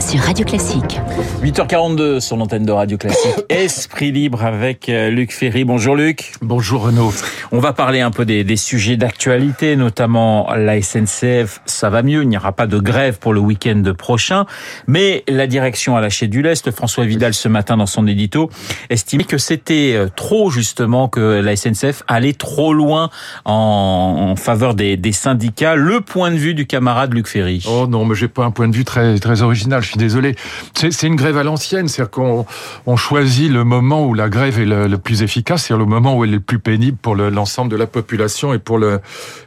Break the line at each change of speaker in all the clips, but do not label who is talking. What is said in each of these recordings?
sur Radio Classique.
8h42 sur l'antenne de Radio Classique. Esprit libre avec euh, Luc Ferry. Bonjour Luc.
Bonjour Renaud.
On va parler un peu des, des sujets d'actualité, notamment la SNCF. Ça va mieux, il n'y aura pas de grève pour le week-end prochain. Mais la direction a lâché du lest. François Vidal ce matin dans son édito estimait que c'était euh, trop justement que la SNCF allait trop loin en, en faveur des, des, syndicats. Le point de vue du camarade Luc Ferry.
Oh non, mais j'ai pas un point de vue très très original je suis désolé. C'est une grève à l'ancienne, c'est-à-dire qu'on on choisit le moment où la grève est le, plus efficace, c'est le moment où elle est le plus pénible pour l'ensemble de la population et pour le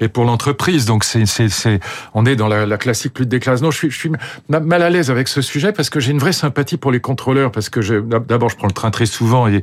et pour l'entreprise. Donc c'est on est dans la, la, classique lutte des classes. Non, je suis mal à l'aise avec ce sujet parce que j'ai une vraie sympathie pour les contrôleurs parce que d'abord je prends le train très souvent et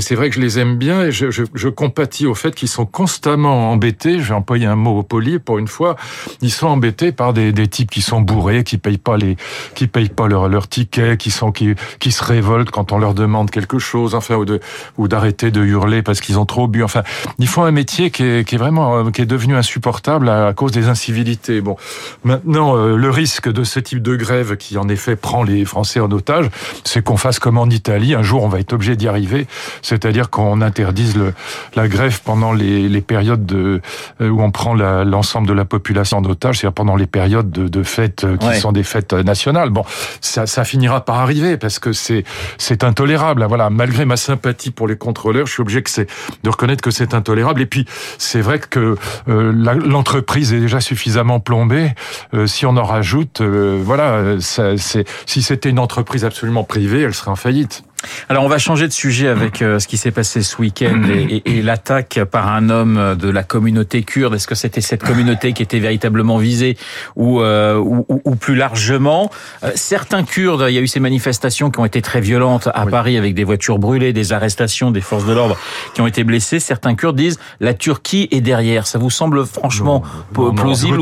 c'est vrai que je les aime bien et je, compatis au fait qu'ils sont constamment embêtés. Je vais employer un mot poli pour une fois. Ils sont embêtés par des, des types qui sont bourrés, qui payent pas les qui payent pas leur, leur ticket, qui sont qui, qui se révoltent quand on leur demande quelque chose, enfin ou de ou d'arrêter de hurler parce qu'ils ont trop bu. Enfin, ils font un métier qui est, qui est vraiment euh, qui est devenu insupportable à, cause des incivilités. Bon, maintenant euh, le risque de ce type de grève qui en effet prend les Français en otage, c'est qu'on fasse comme en Italie. Un jour, on va être obligé d'y arriver, c'est-à-dire qu'on interdise le, la grève pendant les, les périodes de, euh, où on prend l'ensemble de la population en otage, c'est-à-dire pendant les périodes de, de fêtes qui sont des fêtes nationales. Bon, ça, ça finira par arriver parce que c'est c'est intolérable. Voilà, malgré ma sympathie pour les contrôleurs, je suis obligé que c'est de reconnaître que c'est intolérable. Et puis c'est vrai que euh, l'entreprise est déjà suffisamment plombée. Euh, si on en rajoute, euh, voilà, ça, si c'était une entreprise absolument privée, elle serait en faillite.
Alors on va changer de sujet avec euh, ce qui s'est passé ce week-end et, et, l'attaque par un homme de la communauté kurde. Est-ce que c'était cette communauté qui était véritablement visée ou, euh, ou, ou, plus largement? Euh, Certains Kurdes, il y a eu ces manifestations qui ont été très violentes à Paris avec des voitures brûlées, des arrestations, des forces de l'ordre qui ont été blessées. Certains Kurdes disent la Turquie est derrière. Ça vous semble franchement plausible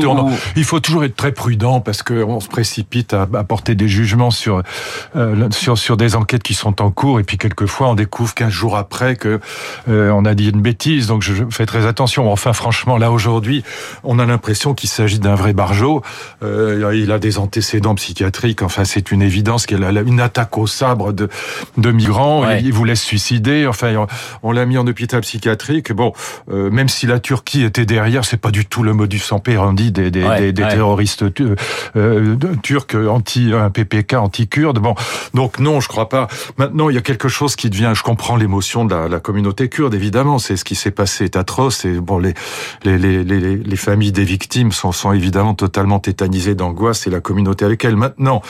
Il faut toujours être très prudent parce qu'on se précipite à, à, porter des jugements sur, sur, sur des enquêtes qui sont en cours et puis quelquefois on découvre 15 jours après que euh, on a dit une bêtise. Donc je fais très attention. Enfin franchement là aujourd'hui on a l'impression qu'il s'agit d'un vrai barjot euh, il a des antécédents psychiatriques. Enfin c'est une évidence qu'il a une attaque au sabre de, de migrants. Ouais. il voulait se suicider. Enfin on, l'a mis en hôpital psychiatrique. Bon euh, même si la Turquie était derrière c'est pas du tout le modus operandi des, des, ouais, des, des ouais. terroristes turcs anti un PPK anti-kurde bon donc non je crois pas. Maintenant non, il y a quelque chose qui devient. Je comprends l'émotion de la, la, communauté kurde, évidemment. C'est ce qui s'est passé est atroce. Et bon, les les, les, les, les familles des victimes sont, sont évidemment totalement tétanisées d'angoisse et la communauté avec elles. Maintenant,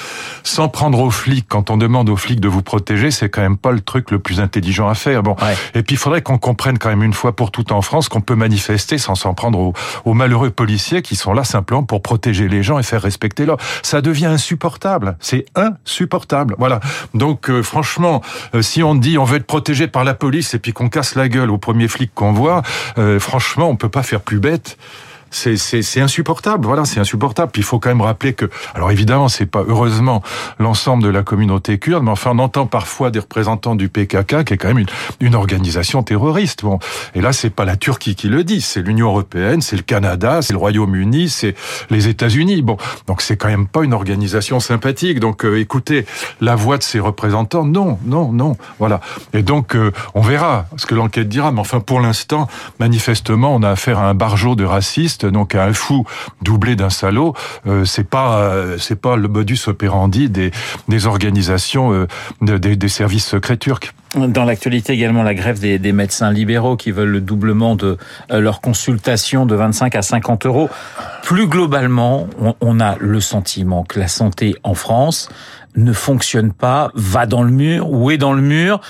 sans prendre aux flics, quand on demande aux flics de vous protéger, c'est quand même pas le truc le plus intelligent à faire. Bon, ouais. et puis il faudrait qu'on comprenne quand même une fois pour toutes en France qu'on peut manifester sans s'en prendre aux, aux malheureux policiers qui sont là simplement pour protéger les gens et faire respecter l'ordre. Ça devient insupportable. C'est insupportable. Voilà. Donc euh, franchement, euh, si on dit on veut être protégé par la police et puis qu'on casse la gueule au premier flic qu'on voit, euh, franchement, on peut pas faire plus bête c'est insupportable. Voilà, c'est insupportable. Puis il faut quand même rappeler que, alors évidemment, c'est pas heureusement l'ensemble de la communauté kurde, mais enfin, on entend parfois des représentants du PKK, qui est quand même une, une organisation terroriste. Bon, et là, c'est pas la Turquie qui le dit, c'est l'Union européenne, c'est le Canada, c'est le Royaume-Uni, c'est les États-Unis. Bon, donc c'est quand même pas une organisation sympathique. Donc euh, écoutez, la voix de ces représentants, non, non, non. Voilà. Et donc euh, on verra ce que l'enquête dira. Mais enfin, pour l'instant, manifestement, on a affaire à un barjot de racistes donc un fou doublé d'un salaud, euh, c'est pas euh, c'est pas le modus operandi des des organisations euh, de, des, des services secrets turcs.
Dans l'actualité également, la grève des, des, médecins libéraux qui veulent le doublement de euh, leur consultation de 25 à 50 euros. Plus globalement, on a le sentiment que la santé en France ne fonctionne pas, va dans le mur ou est dans le mur.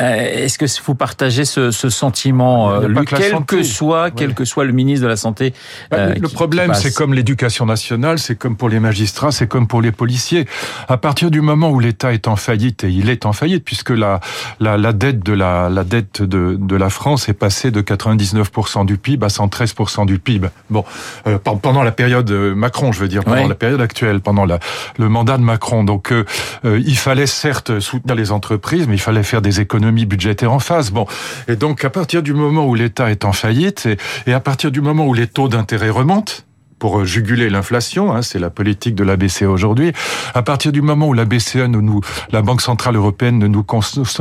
Euh, Est-ce que vous partagez ce, ce sentiment, euh, lui, que quel santé. que soit, quel que soit le ministre de la santé
euh, Le qui, problème, c'est comme l'éducation nationale, c'est comme pour les magistrats, c'est comme pour les policiers. À partir du moment où l'État est en faillite, et il est en faillite, puisque la, la, la dette de la, la dette de, de la France est passée de 99% du PIB à 113% du PIB. Bon, euh, pendant la période Macron, je veux dire, pendant la période actuelle, pendant la, le mandat de Macron. Donc, euh, il fallait certes soutenir les entreprises, mais il fallait faire des économies budgétaires en face. Bon, et donc à partir du moment où l'État est en faillite et à partir du moment où les taux d'intérêt remontent, pour juguler l'inflation. Hein, c'est la politique de la BCE aujourd'hui. À partir du moment où la BCE, ne nous, la Banque centrale européenne, ne, nous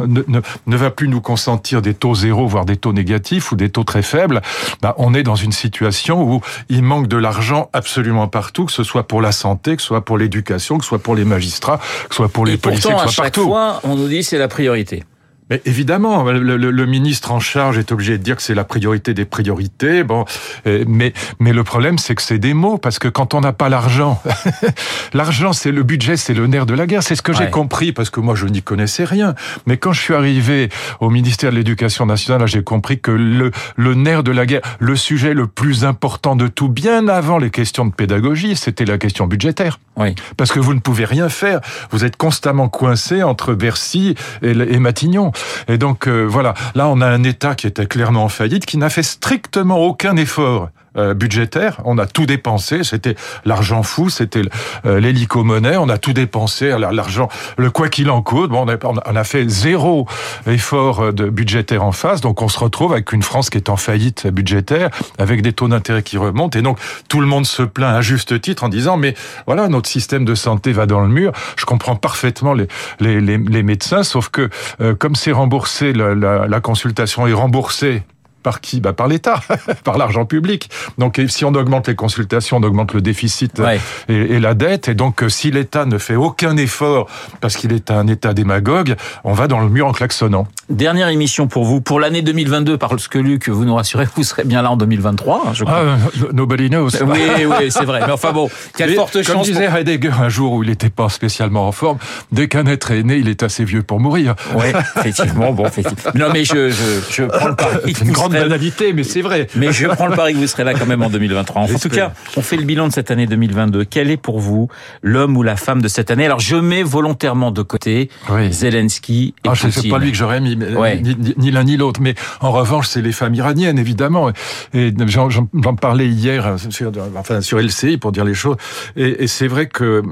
ne, ne, va plus nous consentir des taux zéro, voire des taux négatifs ou des taux très faibles, bah, on est dans une situation où il manque de l'argent absolument partout, que ce soit pour la santé, que ce soit pour l'éducation, que ce soit pour les magistrats, que ce soit pour les policiers, que ce soit
à chaque fois, on nous dit c'est la priorité.
Mais évidemment, le, le, le, ministre en charge est obligé de dire que c'est la priorité des priorités. Bon, euh, mais mais le problème, c'est que c'est des mots parce que quand on n'a pas l'argent, l'argent, c'est le budget, c'est le nerf de la guerre. C'est ce que j'ai compris parce que moi, je n'y connaissais rien. Mais quand je suis arrivé au ministère de l'Éducation nationale, j'ai compris que le le nerf de la guerre, le sujet le plus important de tout, bien avant les questions de pédagogie, c'était la question budgétaire. Oui. Parce que vous ne pouvez rien faire. Vous êtes constamment coincé entre Bercy et, et Matignon. Et donc euh, voilà, là on a un État qui était clairement en faillite, qui n'a fait strictement aucun effort euh. On a tout dépensé. C'était l'argent fou, c'était euh, l'hélico-monnaie. On a tout dépensé. L'argent, le quoi qu'il en coûte. Bon, on a, fait zéro effort de budgétaire en face. Donc, on se retrouve avec une France qui est en faillite budgétaire, avec des taux d'intérêt qui remontent. Et donc, tout le monde se plaint à juste titre en disant, mais voilà, notre système de santé va dans le mur. Je comprends parfaitement les, les, les, médecins, sauf que euh, comme c'est remboursé, la consultation est remboursée par qui? Bah Par l'État, par l'argent public. Donc si on augmente les consultations, on augmente le déficit et, la dette. Et donc si l'État ne fait aucun effort parce qu'il est un État démagogue, on va dans le mur en klaxonnant.
Dernière émission pour vous. Pour l'année 2022, parce que Luc, vous nous rassurez, vous serez bien là en 2023. Hein,
je crois. Ah, nobody knows.
Oui, oui, c'est vrai. Mais enfin bon, quelle forte
comme
chance.
Comme disait Heidegger un jour où il n'était pas spécialement en forme, dès qu'un être est né, il est assez vieux pour mourir.
Oui, effectivement. Bon, effectivement. Non, mais je, je, je prends le pari.
Une grande banalité, mais c'est vrai.
Mais je prends le pari que vous serez là quand même en 2023. En tout cas, on fait le bilan de cette année 2022. Quel est pour vous l'homme ou la femme de cette année? Alors, je mets volontairement de côté Zelensky et ah, Poutine.
C'est pas lui que j'aurais mis. Ouais ni l'un ni l'autre. Mais en revanche, c'est les femmes iraniennes, évidemment. Et j'en parlais hier sur, enfin, sur LCI pour dire les choses. Et, et c'est vrai que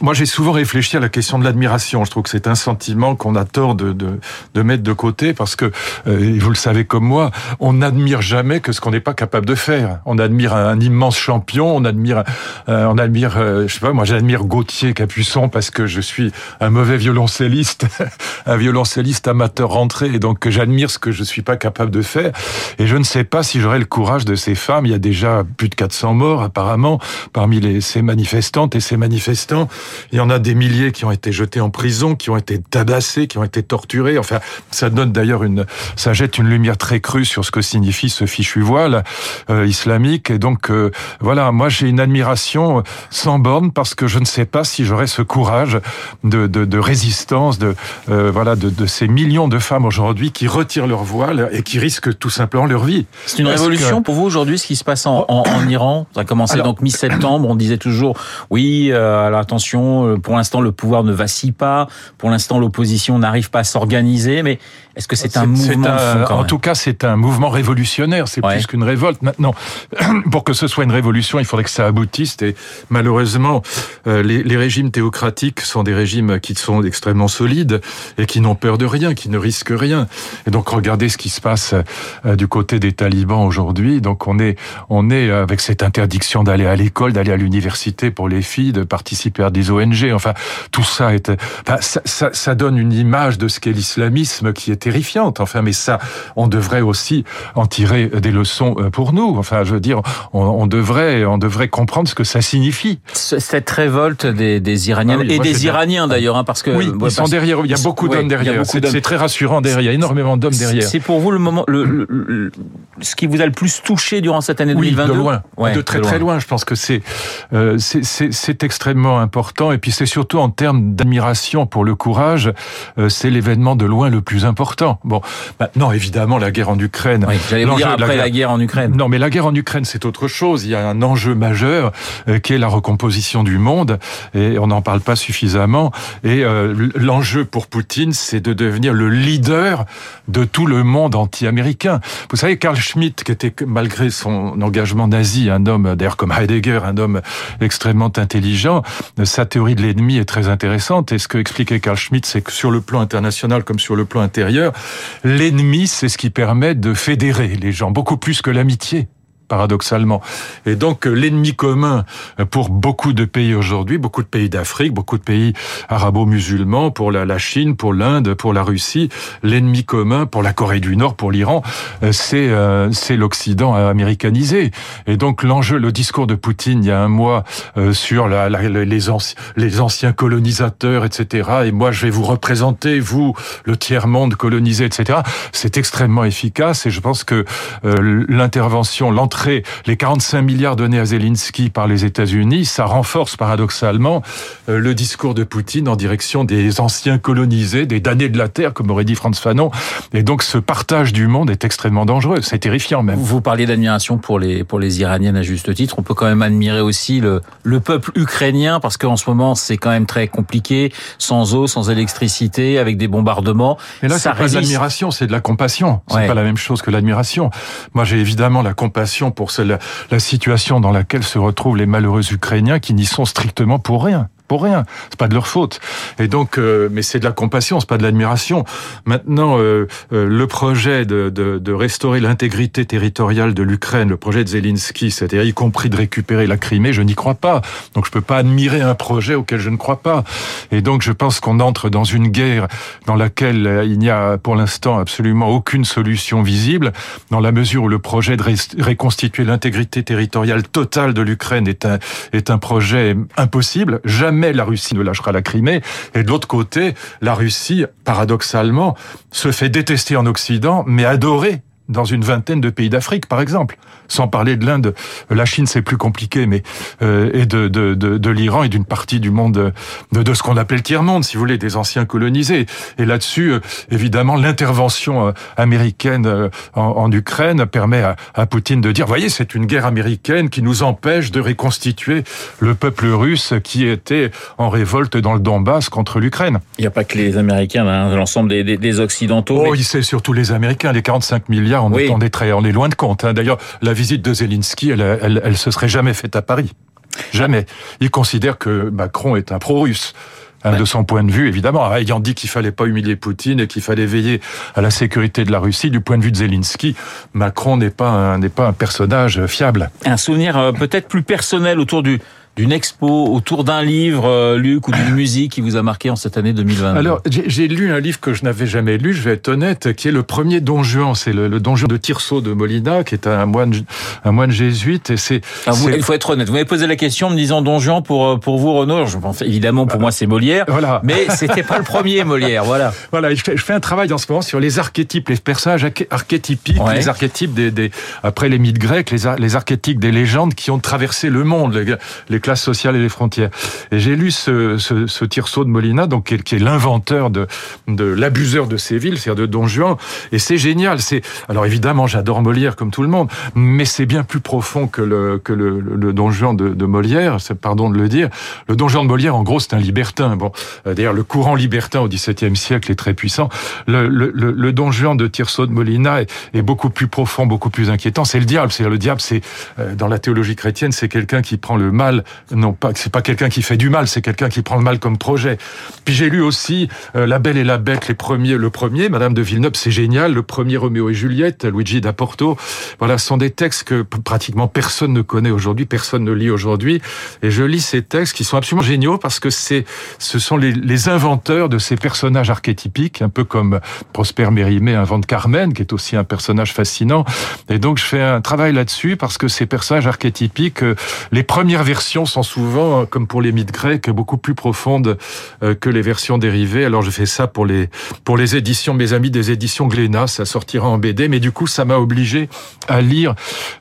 moi, j'ai souvent réfléchi à la question de l'admiration. Je trouve que c'est un sentiment qu'on a tort de, de, de, mettre de côté parce que, euh, vous le savez comme moi, on n'admire jamais que ce qu'on n'est pas capable de faire. On admire un, immense champion, on admire, euh, on admire, euh, je sais pas, moi j'admire Gauthier Capuçon parce que je suis un mauvais violoncelliste, un violoncelliste amateur et donc que j'admire ce que je suis pas capable de faire. Et je ne sais pas si j'aurai le courage de ces femmes. Il y a déjà plus de 400 morts apparemment parmi ces manifestantes et ces manifestants. Il y en a des milliers qui ont été jetés en prison, qui ont été tabassés, qui ont été torturés. Enfin, ça donne d'ailleurs une, ça jette une lumière très crue sur ce que signifie ce fichu voile euh, islamique. Et donc euh, voilà, moi j'ai une admiration sans borne parce que je ne sais pas si j'aurai ce courage de, de, de résistance de euh, voilà de, de ces millions de femmes aujourd'hui qui retirent leur voile et qui risquent tout simplement leur vie.
C'est une révolution pour vous aujourd'hui, ce qui se passe en, en, Iran? Ça a commencé donc mi-septembre, on disait toujours, oui, euh, alors attention, euh, pour l'instant le pouvoir ne vacille pas, pour l'instant l'opposition n'arrive pas à s'organiser, mais est-ce que c'est un mouvement
En tout cas, c'est un mouvement révolutionnaire, c'est plus qu'une révolte. Maintenant, pour que ce soit une révolution, il faudrait que ça aboutisse, et malheureusement, euh, les, les régimes théocratiques sont des régimes qui sont extrêmement solides et qui n'ont peur de rien, qui ne risquent rien. Et donc regardez ce qui se passe euh, du côté des talibans aujourd'hui. Donc on est on est avec cette interdiction d'aller à l'école, d'aller à l'université pour les filles, de participer à des ONG. Enfin tout ça est enfin, ça, ça, ça donne une image de ce qu'est l'islamisme qui est terrifiante. Enfin mais ça on devrait aussi en tirer des leçons euh, pour nous. Enfin je veux dire on, on devrait on devrait comprendre ce que ça signifie.
Cette révolte des, des Iraniens ah et des Iraniens d'ailleurs hein, parce que
oui, ils sont derrière. Il y a beaucoup d'hommes derrière. C'est très rassurant derrière. énormément d'hommes derrière.
C'est pour vous le moment, le, ce qui vous a le plus touché durant cette année 2022
de loin, de très très loin. Je pense que c'est euh, c'est extrêmement important et puis c'est surtout en termes d'admiration pour le courage, euh, c'est l'événement de loin le plus important. Bon, maintenant évidemment la guerre en Ukraine.
Oui, J'allais vous dire après la guerre, en Ukraine.
Non, mais la guerre en Ukraine c'est autre chose. Il y a un enjeu majeur euh, qui est la recomposition du monde et on n'en parle pas suffisamment. Et euh, l'enjeu pour Poutine, c'est de devenir le leader de tout le monde anti-américain. Vous savez, Carl Schmitt, qui était malgré son engagement nazi, un homme, d'ailleurs comme Heidegger, un homme extrêmement intelligent, sa théorie de l'ennemi est très intéressante. Et ce que expliquait Carl Schmitt, c'est que sur le plan international comme sur le plan intérieur, l'ennemi, c'est ce qui permet de fédérer les gens, beaucoup plus que l'amitié. Paradoxalement. Et donc l'ennemi commun pour beaucoup de pays aujourd'hui, beaucoup de pays d'Afrique, beaucoup de pays arabo-musulmans, pour la, Chine, pour l'Inde, pour la Russie, l'ennemi commun pour la Corée du Nord, pour l'Iran, c'est c'est l'Occident américanisé. Et donc l'enjeu, le discours de Poutine il y a un mois sur la, les, anciens, les anciens colonisateurs, etc. Et moi je vais vous représenter, vous, le tiers-monde colonisé, etc. C'est extrêmement efficace et je pense que euh, l'intervention, l'entrée, les 45 milliards donnés à Zelensky par les États-Unis, ça renforce paradoxalement euh, le discours de Poutine en direction des anciens colonisés, des damnés de la terre, comme aurait dit Franz Fanon. Et donc ce partage du monde est extrêmement dangereux. C'est terrifiant même.
Vous parliez d'admiration pour les pour les Iraniennes à juste titre. On peut quand même admirer aussi le le peuple ukrainien parce qu'en ce moment c'est quand même très compliqué, sans eau, sans électricité, avec des bombardements.
Mais là, c'est pas de l'admiration, c'est de la compassion. C'est pas la même chose que l'admiration. Moi, j'ai évidemment la compassion pour la, la situation dans laquelle se retrouvent les malheureux Ukrainiens qui n'y sont strictement pour rien pour rien. C'est pas de leur faute. Et donc, euh, mais c'est de la compassion, c'est pas de l'admiration. Maintenant, euh, euh, le projet de, de, de restaurer l'intégrité territoriale de l'Ukraine, le projet de Zelensky, c'est-à-dire y compris de récupérer la Crimée, je n'y crois pas. Donc, je peux pas admirer un projet auquel je ne crois pas. Et donc, je pense qu'on entre dans une guerre dans laquelle il n'y a pour l'instant absolument aucune solution visible, dans la mesure où le projet de réconstituer l'intégrité territoriale totale de l'Ukraine est un est un projet impossible. Jamais jamais la Russie ne lâchera la Crimée. Et de l'autre côté, la Russie, paradoxalement, se fait détester en Occident, mais adorer dans une vingtaine de pays d'Afrique, par exemple. Sans parler de l'Inde, la Chine c'est plus compliqué, mais euh, et de de, de, de l'Iran et d'une partie du monde de, de ce qu'on appelle le tiers monde, si vous voulez, des anciens colonisés. Et là-dessus, euh, évidemment, l'intervention euh, américaine euh, en, en, Ukraine permet à, à, Poutine de dire, voyez, c'est une guerre américaine qui nous empêche de reconstituer le peuple russe qui était en révolte dans le Donbass contre l'Ukraine.
Il n'y a pas que les Américains, hein, l'ensemble des, des, des, Occidentaux.
Oh, mais... c'est surtout les Américains, les 45 milliards on, oui. est, très, on est loin de compte. Hein. D'ailleurs, la visite de Zelensky, elle, elle, elle se serait jamais faite à Paris. Jamais. Il considère que Macron est un pro-russe. Hein, de son point de vue, évidemment, ayant dit qu'il fallait pas humilier Poutine et qu'il fallait veiller à la sécurité de la Russie, du point de vue de Zelensky, Macron n'est pas n'est pas un personnage fiable.
Un souvenir euh, peut-être plus personnel autour du d'une expo, autour d'un livre, euh, Luc, ou d'une musique qui vous a marqué en cette année 2020
Alors, j'ai lu un livre que je n'avais jamais lu, je vais être honnête, qui est le premier Don Juan. C'est le, le Don Juan de Tirso de Molina, qui est un moine, un moine jésuite. Et c'est.
Ah, il faut être honnête. Vous m'avez posé la question en me disant Don Juan pour euh, pour vous, Renaud. Je pense évidemment pour moi c'est Molière. Voilà. Mais c'était pas le premier Molière. Voilà.
Voilà. Je fais, je fais, un travail en ce moment sur les archétypes, les personnages archétypiques, ouais. les archétypes des, des, après les mythes grecs, les, les archétypes des légendes qui ont traversé le monde, les, les classes sociales et les frontières. Et j'ai lu ce, ce, Tirso de Molina, donc qui est, l'inventeur de, l'abuseur de Séville, c'est-à-dire de Don Juan. Et c'est génial. C'est alors évidemment, j'adore Molière comme tout le monde, mais c'est bien plus profond que le Don Juan de, Molière. C'est pardon de le dire. Le Don Juan de Molière, en gros, c'est un libertin. Bon, euh, d'ailleurs, le courant libertin au XVIIe siècle est très puissant. Le, Don Juan de Tirso de Molina est, est, beaucoup plus profond, beaucoup plus inquiétant. C'est le diable. C'est le diable. C'est euh, dans la théologie chrétienne, c'est quelqu'un qui prend le mal, non pas, c'est pas quelqu'un qui fait du mal, c'est quelqu'un qui prend le mal comme projet. Puis j'ai lu aussi euh, La Belle et la Bête, les premiers, le premier, Madame de Villeneuve, c'est génial, le premier Roméo et Juliette, Luigi da Porto. Voilà, ce sont des textes que pratiquement personne ne connaît aujourd'hui, personne ne lit aujourd'hui. Et je lis ces textes qui sont absolument géniaux parce que c'est, ce sont les, les inventeurs de ces personnages archétypiques, un peu comme Prosper Mérimée invente Carmen, qui est aussi un personnage fascinant. Et donc je fais un travail là-dessus parce que ces personnages archétypiques, euh, les premières versions sont souvent comme pour les mythes grecs, beaucoup plus profonde euh, que les versions dérivées. Alors je fais ça pour les pour les éditions, mes amis des éditions Glénat, ça sortira en BD, mais du coup ça m'a obligé à lire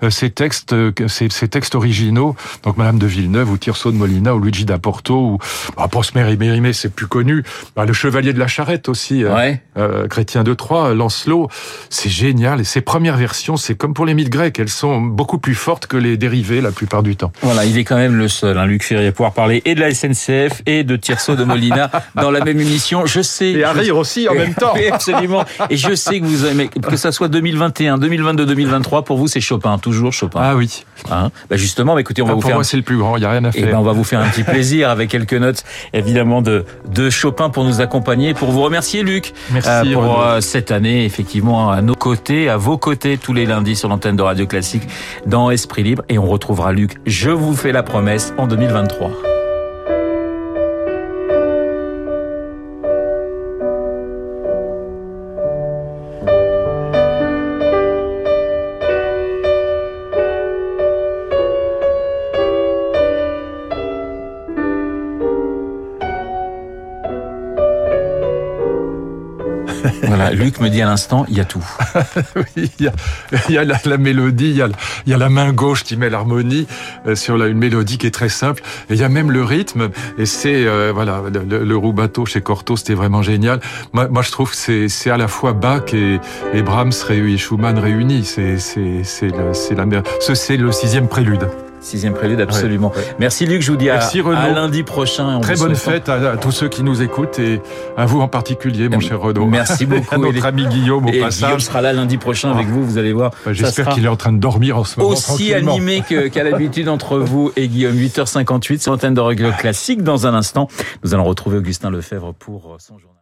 euh, ces textes, euh, ces, ces, textes originaux, donc Madame de Villeneuve ou Tirso de Molina ou Luigi d'Aporto ou bah, Prosper et Mérimée, c'est plus connu. Bah, le Chevalier de la Charrette aussi,
ouais.
euh, Chrétien de Troyes, Lancelot, c'est génial. Et ces premières versions, c'est comme pour les mythes grecs, elles sont beaucoup plus fortes que les dérivées la plupart du temps.
Voilà, il est quand même le le seul, hein, Luc Ferry, à pouvoir parler et de la SNCF et de Tirso de Molina dans la même émission. Je sais.
Et à rire aussi en même temps.
Oui, absolument. Et je sais que vous aimez, que ça soit 2021, 2022, 2023, pour vous, c'est Chopin, toujours Chopin.
Ah oui.
Hein? Bah justement, bah écoutez, on va
Ah,
vous
pour
faire.
moi, c'est le plus grand. Il y a rien à
Eh
faire.
ben, on va vous faire un petit plaisir avec quelques notes, évidemment, de, de Chopin pour nous accompagner, pour vous remercier, Luc,
Merci,
euh, pour euh, cette année, effectivement, à nos côtés, à vos côtés, tous les lundis sur l'antenne de Radio Classique dans Esprit Libre. Et on retrouvera Luc, je vous fais la promesse, en 2023. Luc me dit à l'instant, il y a tout.
Oui, il y a, il y a la, la mélodie, il y a, il y a la main gauche qui met l'harmonie euh, sur la, une mélodie qui est très simple. Et il y a même le rythme. Et c'est euh, voilà, le, le, rubato chez Cortot, c'était vraiment génial. Moi, moi, je trouve que c'est à la fois Bach et, et Brahms réunis, Schumann réunis. C'est c'est c'est le c'est la mer- ce c'est le sixième prélude.
Sixième prélude, absolument.
Ouais, ouais.
Merci Luc, je vous dis à, à lundi prochain. on
Très bonne fête à, à tous ceux qui nous écoutent et à vous en particulier, mon
Euh,
cher Renaud.
merci beaucoup.
à notre
Et
ami Guillaume au
Et Guillaume
passage.
sera là lundi prochain avec vous, vous allez voir.
Bah, J'espère qu'il est en train de dormir en ce moment.
aussi animé qu'à l'habitude entre vous et Guillaume. 8h58, c'est l'antenne de Rock Classique. Dans un instant, nous allons retrouver Augustin Lefebvre pour son journal.